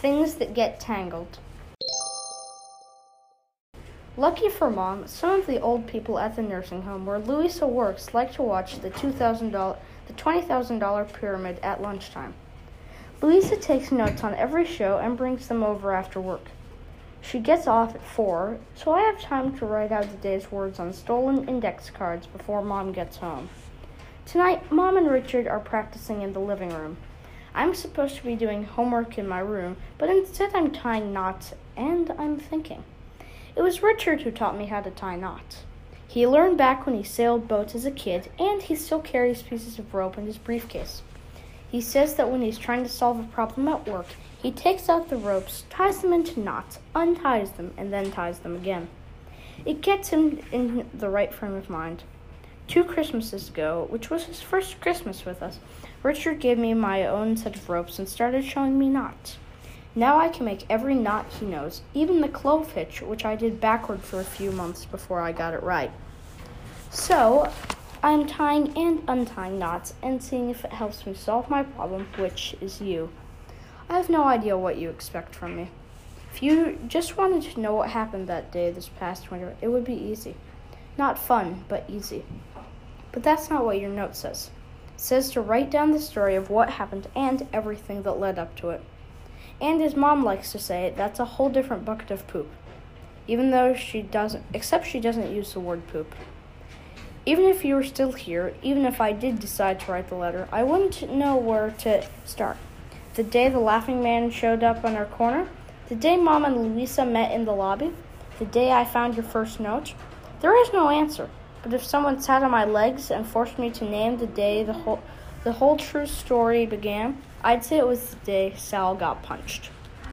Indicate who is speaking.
Speaker 1: Things that get tangled. Lucky for mom, some of the old people at the nursing home where Louisa works like to watch the $2,000 the $20,000 pyramid at lunchtime. Louisa takes notes on every show and brings them over after work. She gets off at 4, so I have time to write out the day's words on stolen index cards before mom gets home. Tonight, mom and Richard are practicing in the living room. I'm supposed to be doing homework in my room, but instead I'm tying knots and I'm thinking. It was Richard who taught me how to tie knots. He learned back when he sailed boats as a kid, and he still carries pieces of rope in his briefcase. He says that when he's trying to solve a problem at work, he takes out the ropes, ties them into knots, unties them, and then ties them again. It gets him in the right frame of mind. Two Christmases ago, which was his first Christmas with us, Richard gave me my own set of ropes and started showing me knots. Now I can make every knot he knows, even the clove hitch, which I did backward for a few months before I got it right. So, I'm tying and untying knots and seeing if it helps me solve my problem, which is you. I have no idea what you expect from me. If you just wanted to know what happened that day this past winter, it would be easy. Not fun, but easy. But that's not what your note says. It says to write down the story of what happened and everything that led up to it. And his mom likes to say that's a whole different bucket of poop. Even though she doesn't, except she doesn't use the word poop. Even if you were still here, even if I did decide to write the letter, I wouldn't know where to start. The day the laughing man showed up on our corner, the day Mom and Louisa met in the lobby, the day I found your first note. There is no answer, but if someone sat on my legs and forced me to name the day the whole the whole true story began, I'd say it was the day Sal got punched.